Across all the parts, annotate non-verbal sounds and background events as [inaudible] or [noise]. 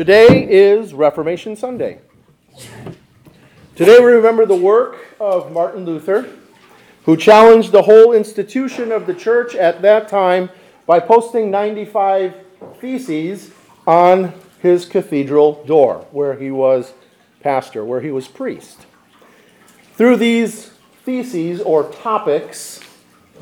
Today is Reformation Sunday. Today we remember the work of Martin Luther, who challenged the whole institution of the church at that time by posting 95 theses on his cathedral door, where he was pastor, where he was priest. Through these theses or topics,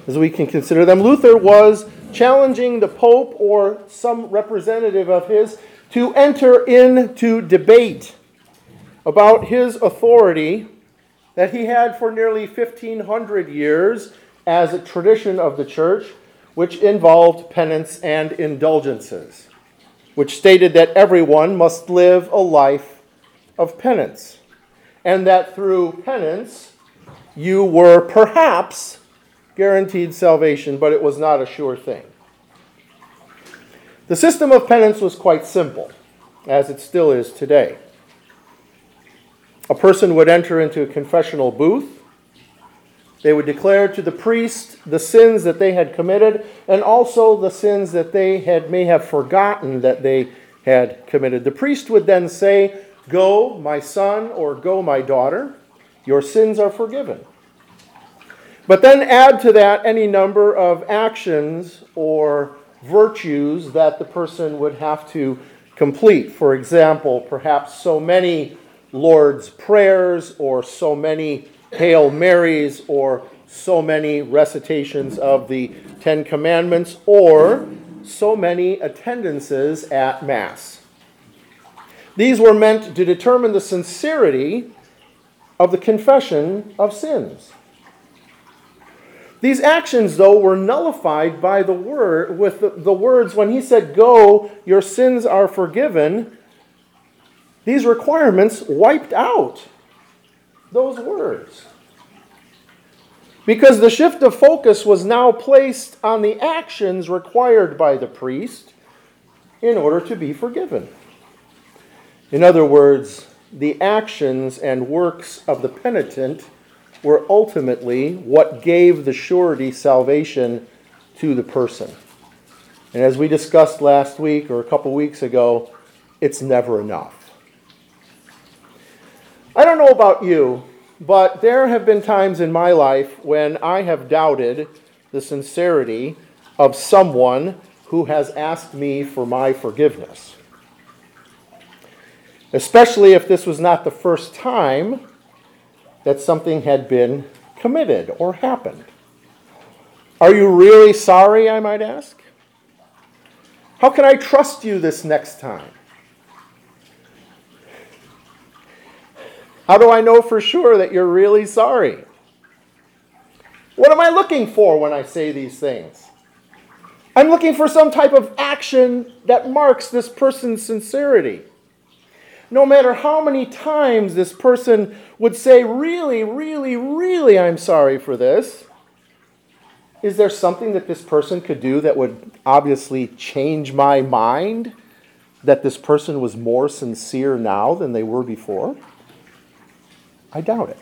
as we can consider them, Luther was challenging the Pope or some representative of his to enter into debate about his authority that he had for nearly 1500 years as a tradition of the church, which involved penance and indulgences, which stated that everyone must live a life of penance, and that through penance you were perhaps guaranteed salvation, but it was not a sure thing. The system of penance was quite simple, as it still is today. A person would enter into a confessional booth. They would declare to the priest the sins that they had committed and also the sins that they had may have forgotten that they had committed. The priest would then say, "Go, my son, or go, my daughter, your sins are forgiven." But then add to that any number of actions or virtues that the person would have to complete. For example, perhaps so many Lord's prayers, or so many Hail Marys, or so many recitations of the Ten Commandments, or so many attendances at Mass. These were meant to determine the sincerity of the confession of sins. These actions, though, were nullified by the word with the, the, words when he said, Go, your sins are forgiven. These requirements wiped out those words. Because the shift of focus was now placed on the actions required by the priest in order to be forgiven. In other words, the actions and works of the penitent were ultimately what gave the surety salvation to the person. And as we discussed last week or a couple weeks ago, it's never enough. I don't know about you, but there have been times in my life when I have doubted the sincerity of someone who has asked me for my forgiveness. Especially if this was not the first time that something had been committed or happened. Are you really sorry, I might ask? How can I trust you this next time? How do I know for sure that you're really sorry? What am I looking for when I say these things? I'm looking for some type of action that marks this person's sincerity no matter how many times this person would say, Really, really, really, I'm sorry for this, is there something that this person could do that would obviously change my mind that this person was more sincere now than they were before? I doubt it.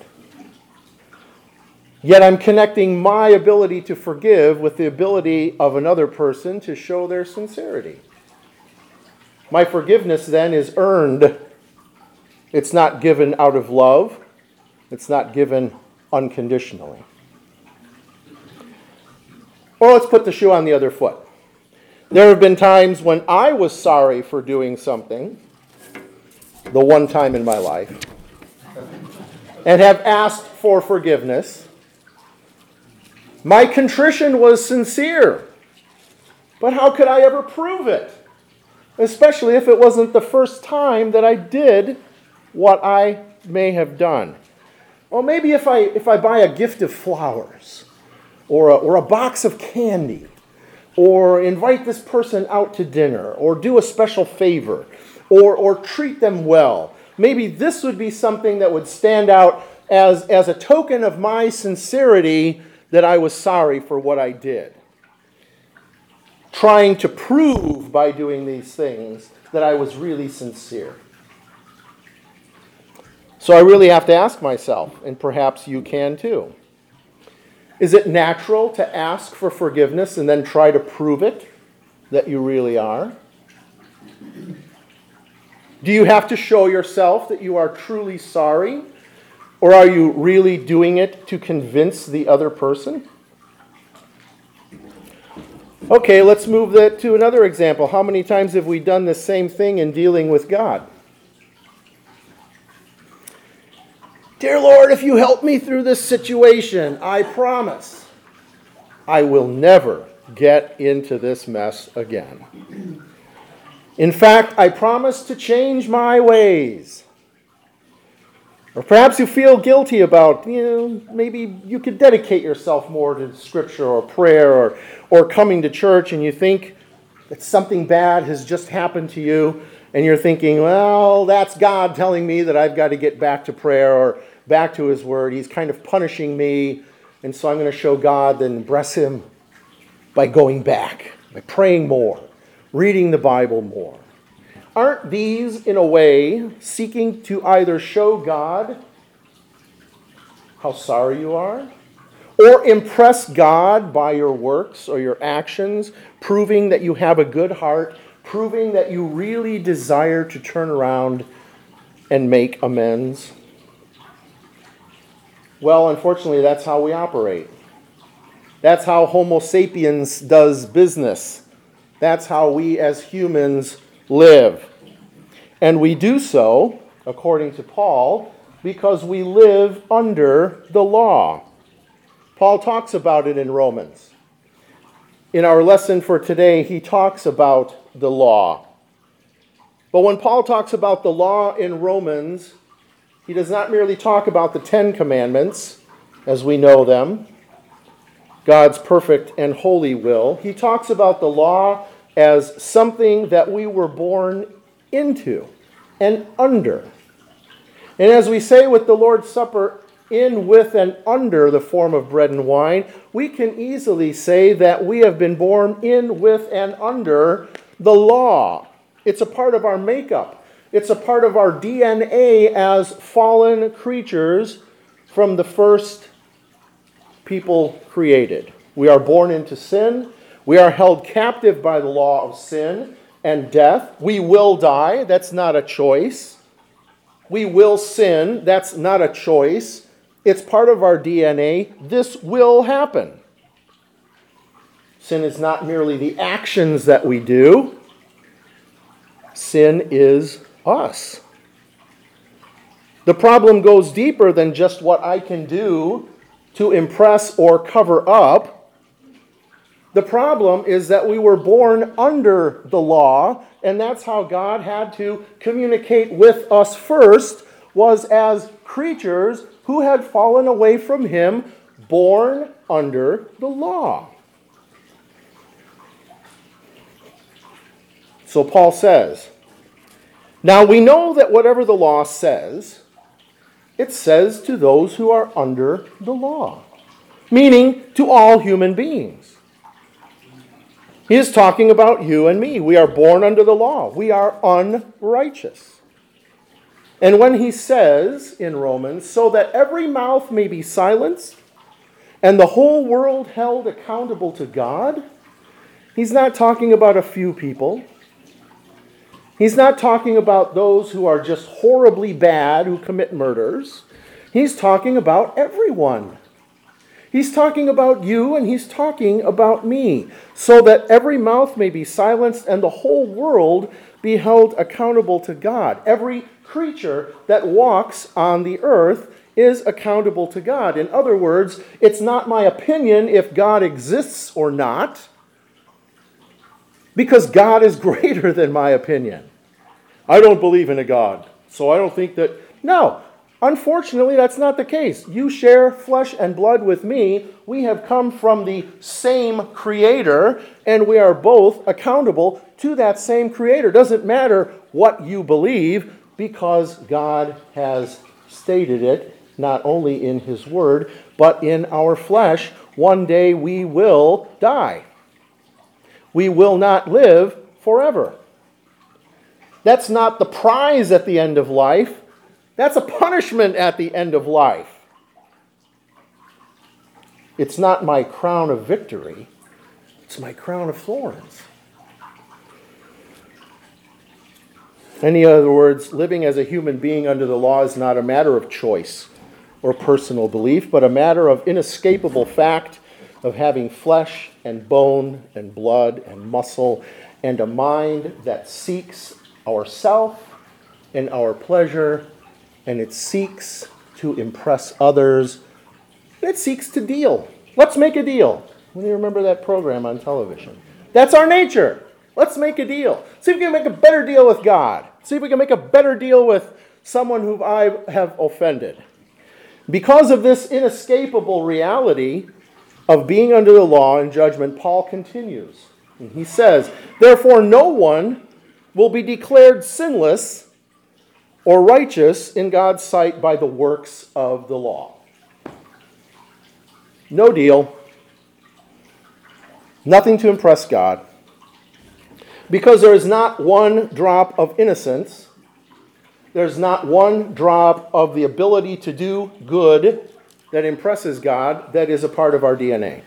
Yet I'm connecting my ability to forgive with the ability of another person to show their sincerity. My forgiveness then is earned it's not given out of love, it's not given unconditionally. Or let's put the shoe on the other foot. There have been times when I was sorry for doing something, the one time in my life, and have asked for forgiveness. My contrition was sincere, but how could I ever prove it? Especially if it wasn't the first time that I did what I may have done. Or maybe if I, if I buy a gift of flowers or a, or a box of candy or invite this person out to dinner or do a special favor or, or treat them well, maybe this would be something that would stand out as, as a token of my sincerity that I was sorry for what I did. Trying to prove by doing these things that I was really sincere. So I really have to ask myself, and perhaps you can too. Is it natural to ask for forgiveness and then try to prove it that you really are? Do you have to show yourself that you are truly sorry? Or are you really doing it to convince the other person? Okay, let's move that to another example. How many times have we done the same thing in dealing with God? Dear Lord, if you help me through this situation, I promise I will never get into this mess again. In fact, I promise to change my ways. Or perhaps you feel guilty about, you know, maybe you could dedicate yourself more to scripture or prayer or, or coming to church and you think that something bad has just happened to you and you're thinking, well, that's God telling me that I've got to get back to prayer or back to His Word. He's kind of punishing me, and so I'm going to show God and bless Him by going back, by praying more, reading the Bible more. Aren't these, in a way, seeking to either show God how sorry you are, or impress God by your works or your actions, proving that you have a good heart, proving that you really desire to turn around and make amends? Well, unfortunately, that's how we operate. That's how Homo sapiens does business. That's how we as humans live. And we do so, according to Paul, because we live under the law. Paul talks about it in Romans. In our lesson for today, he talks about the law. But when Paul talks about the law in Romans, he does not merely talk about the Ten Commandments as we know them, God's perfect and holy will. He talks about the law as something that we were born into and under. And as we say with the Lord's Supper, in, with, and under the form of bread and wine, we can easily say that we have been born in, with, and under the law. It's a part of our makeup, it's a part of our DNA as fallen creatures from the first people created. We are born into sin. We are held captive by the law of sin and death. We will die. That's not a choice. We will sin. That's not a choice. It's part of our DNA. This will happen. Sin is not merely the actions that we do, sin is us. The problem goes deeper than just what I can do to impress or cover up the problem is that we were born under the law, and that's how God had to communicate with us first, was as creatures who had fallen away from him, born under the law. So Paul says, Now we know that whatever the law says, it says to those who are under the law, meaning to all human beings. He is talking about you and me. We are born under the law, we are unrighteous. And when he says in Romans, so that every mouth may be silenced and the whole world held accountable to God, he's not talking about a few people. He's not talking about those who are just horribly bad, who commit murders. He's talking about everyone. He's talking about you and he's talking about me, so that every mouth may be silenced and the whole world be held accountable to God. Every creature that walks on the earth is accountable to God. In other words, it's not my opinion if God exists or not, because God is [laughs] greater than my opinion. I don't believe in a God, so I don't think that. No, Unfortunately, that's not the case. You share flesh and blood with me. We have come from the same Creator, and we are both accountable to that same Creator. Doesn't matter what you believe, because God has stated it not only in His Word, but in our flesh. One day we will die. We will not live forever. That's not the prize at the end of life. That's a punishment at the end of life. It's not my crown of victory, it's my crown of thorns. In other words, living as a human being under the law is not a matter of choice or personal belief, but a matter of inescapable fact of having flesh and bone and blood and muscle and a mind that seeks ourself and our pleasure and it seeks to impress others. It seeks to deal. Let's make a deal. When you remember that program on television? That's our nature. Let's make a deal. See if we can make a better deal with God. See if we can make a better deal with someone who I have offended. Because of this inescapable reality of being under the law and judgment, Paul continues. And he says, Therefore, no one will be declared sinless or righteous in God's sight by the works of the law. No deal. Nothing to impress God. Because there is not one drop of innocence, there's not one drop of the ability to do good that impresses God that is a part of our DNA.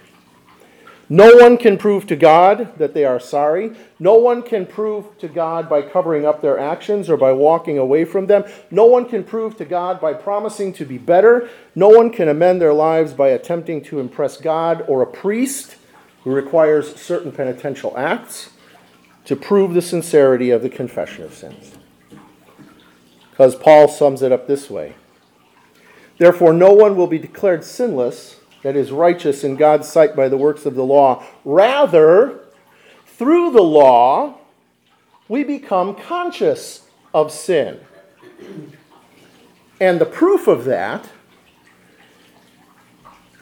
No one can prove to God that they are sorry. No one can prove to God by covering up their actions or by walking away from them. No one can prove to God by promising to be better. No one can amend their lives by attempting to impress God or a priest who requires certain penitential acts to prove the sincerity of the confession of sins. Because Paul sums it up this way Therefore, no one will be declared sinless that is righteous in God's sight by the works of the law. Rather, through the law, we become conscious of sin. And the proof of that,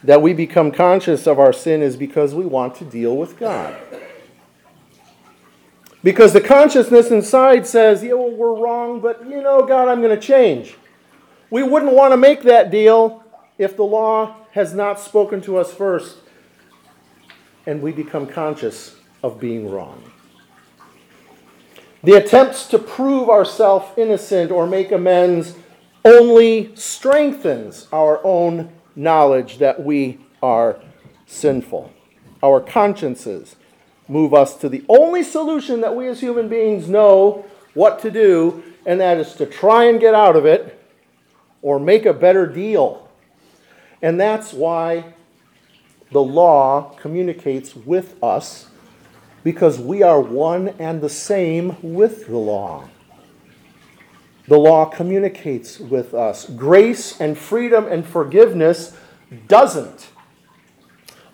that we become conscious of our sin, is because we want to deal with God. Because the consciousness inside says, yeah, well, we're wrong, but you know, God, I'm going to change. We wouldn't want to make that deal if the law has not spoken to us first and we become conscious of being wrong. The attempts to prove ourselves innocent or make amends only strengthens our own knowledge that we are sinful. Our consciences move us to the only solution that we as human beings know what to do, and that is to try and get out of it or make a better deal and that's why the law communicates with us because we are one and the same with the law. The law communicates with us. Grace and freedom and forgiveness doesn't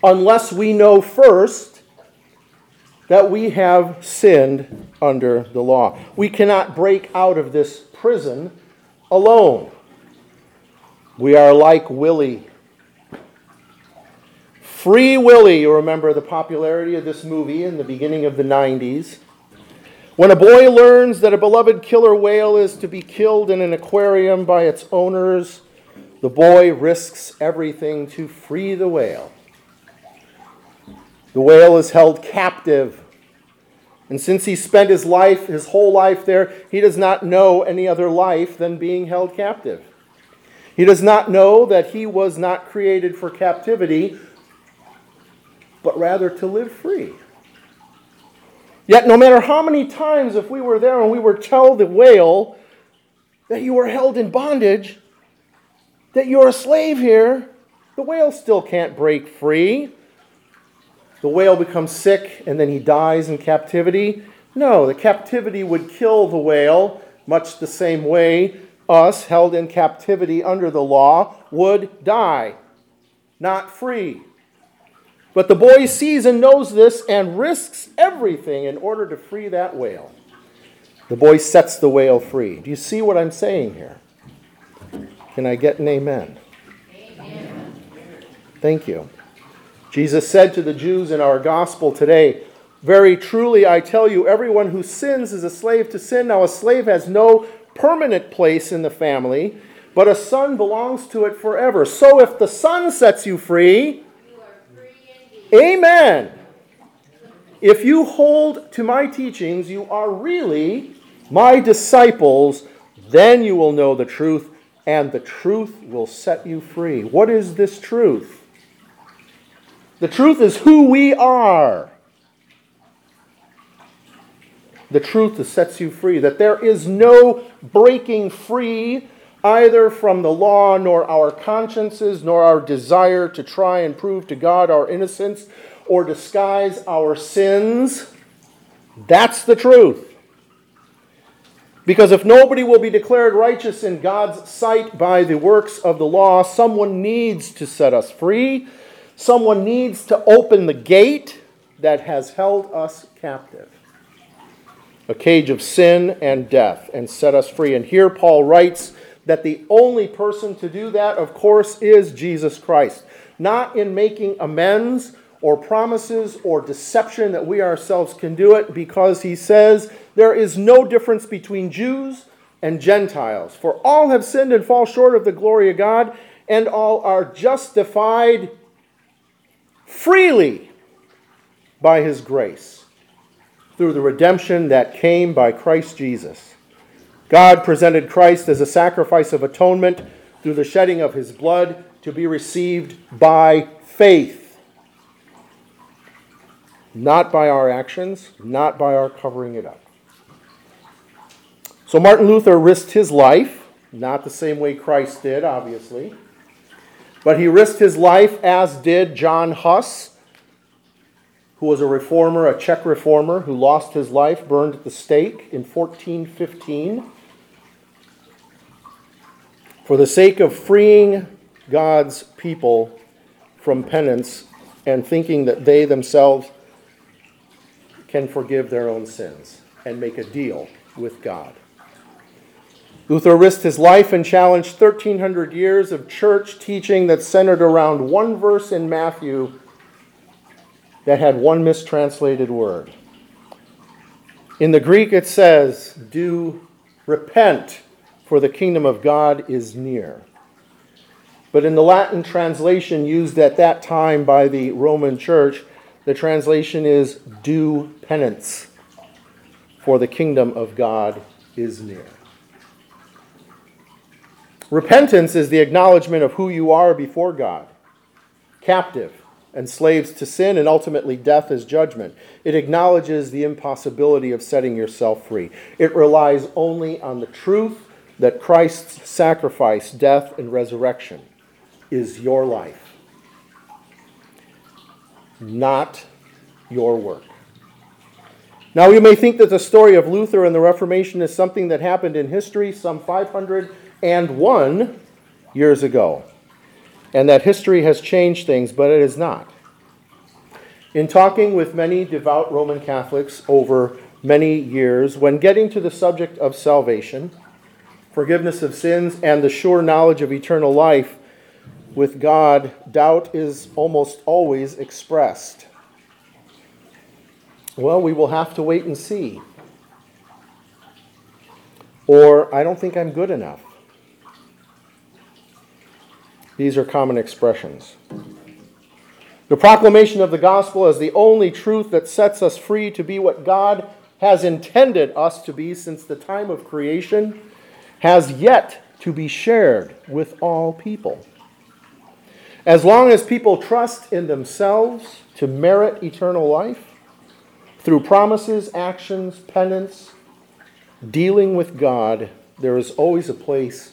unless we know first that we have sinned under the law. We cannot break out of this prison alone. We are like Willie Free Willy, you remember the popularity of this movie in the beginning of the 90s. When a boy learns that a beloved killer whale is to be killed in an aquarium by its owners, the boy risks everything to free the whale. The whale is held captive. And since he spent his life, his whole life there, he does not know any other life than being held captive. He does not know that he was not created for captivity, but rather to live free. Yet, no matter how many times, if we were there and we were tell the whale that you were held in bondage, that you're a slave here, the whale still can't break free. The whale becomes sick and then he dies in captivity. No, the captivity would kill the whale, much the same way us, held in captivity under the law, would die, not free. But the boy sees and knows this and risks everything in order to free that whale. The boy sets the whale free. Do you see what I'm saying here? Can I get an amen? amen? Thank you. Jesus said to the Jews in our gospel today, Very truly I tell you, everyone who sins is a slave to sin. Now, a slave has no permanent place in the family, but a son belongs to it forever. So if the son sets you free, Amen. If you hold to my teachings, you are really my disciples, then you will know the truth, and the truth will set you free. What is this truth? The truth is who we are. The truth that sets you free, that there is no breaking free either from the law, nor our consciences, nor our desire to try and prove to God our innocence or disguise our sins. That's the truth. Because if nobody will be declared righteous in God's sight by the works of the law, someone needs to set us free. Someone needs to open the gate that has held us captive a cage of sin and death, and set us free. And here Paul writes that the only person to do that, of course, is Jesus Christ. Not in making amends or promises or deception that we ourselves can do it, because he says there is no difference between Jews and Gentiles. For all have sinned and fall short of the glory of God, and all are justified freely by his grace through the redemption that came by Christ Jesus. God presented Christ as a sacrifice of atonement through the shedding of his blood to be received by faith. Not by our actions, not by our covering it up. So Martin Luther risked his life, not the same way Christ did, obviously, but he risked his life as did John Huss, who was a reformer, a Czech reformer, who lost his life, burned at the stake in 1415. For the sake of freeing God's people from penance and thinking that they themselves can forgive their own sins and make a deal with God. Luther risked his life and challenged 1,300 years of church teaching that centered around one verse in Matthew that had one mistranslated word. In the Greek, it says, Do repent, for the kingdom of God is near. But in the Latin translation used at that time by the Roman church, the translation is do penance, for the kingdom of God is near. Repentance is the acknowledgement of who you are before God, captive and slaves to sin, and ultimately death as judgment. It acknowledges the impossibility of setting yourself free. It relies only on the truth that Christ's sacrifice, death, and resurrection is your life, not your work. Now, you may think that the story of Luther and the Reformation is something that happened in history some 501 years ago, and that history has changed things, but it has not. In talking with many devout Roman Catholics over many years, when getting to the subject of salvation, forgiveness of sins, and the sure knowledge of eternal life with God, doubt is almost always expressed. Well, we will have to wait and see. Or, I don't think I'm good enough. These are common expressions. The proclamation of the gospel as the only truth that sets us free to be what God has intended us to be since the time of creation has yet to be shared with all people. As long as people trust in themselves to merit eternal life, through promises, actions, penance, dealing with God, there is always a place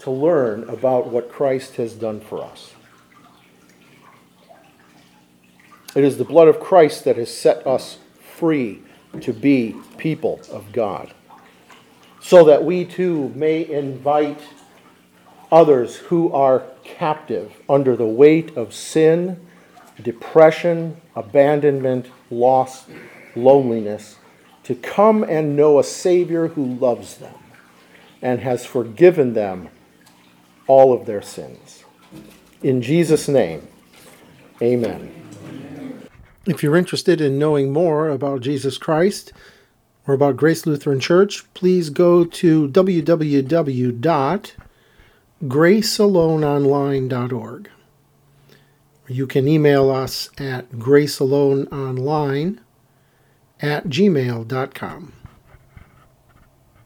to learn about what Christ has done for us. It is the blood of Christ that has set us free to be people of God, so that we too may invite others who are captive under the weight of sin, depression, abandonment, loss, loneliness, to come and know a Savior who loves them and has forgiven them all of their sins. In Jesus' name, amen. If you're interested in knowing more about Jesus Christ or about Grace Lutheran Church, please go to www.gracealoneonline.org. You can email us at gracealoneonline at gmail.com.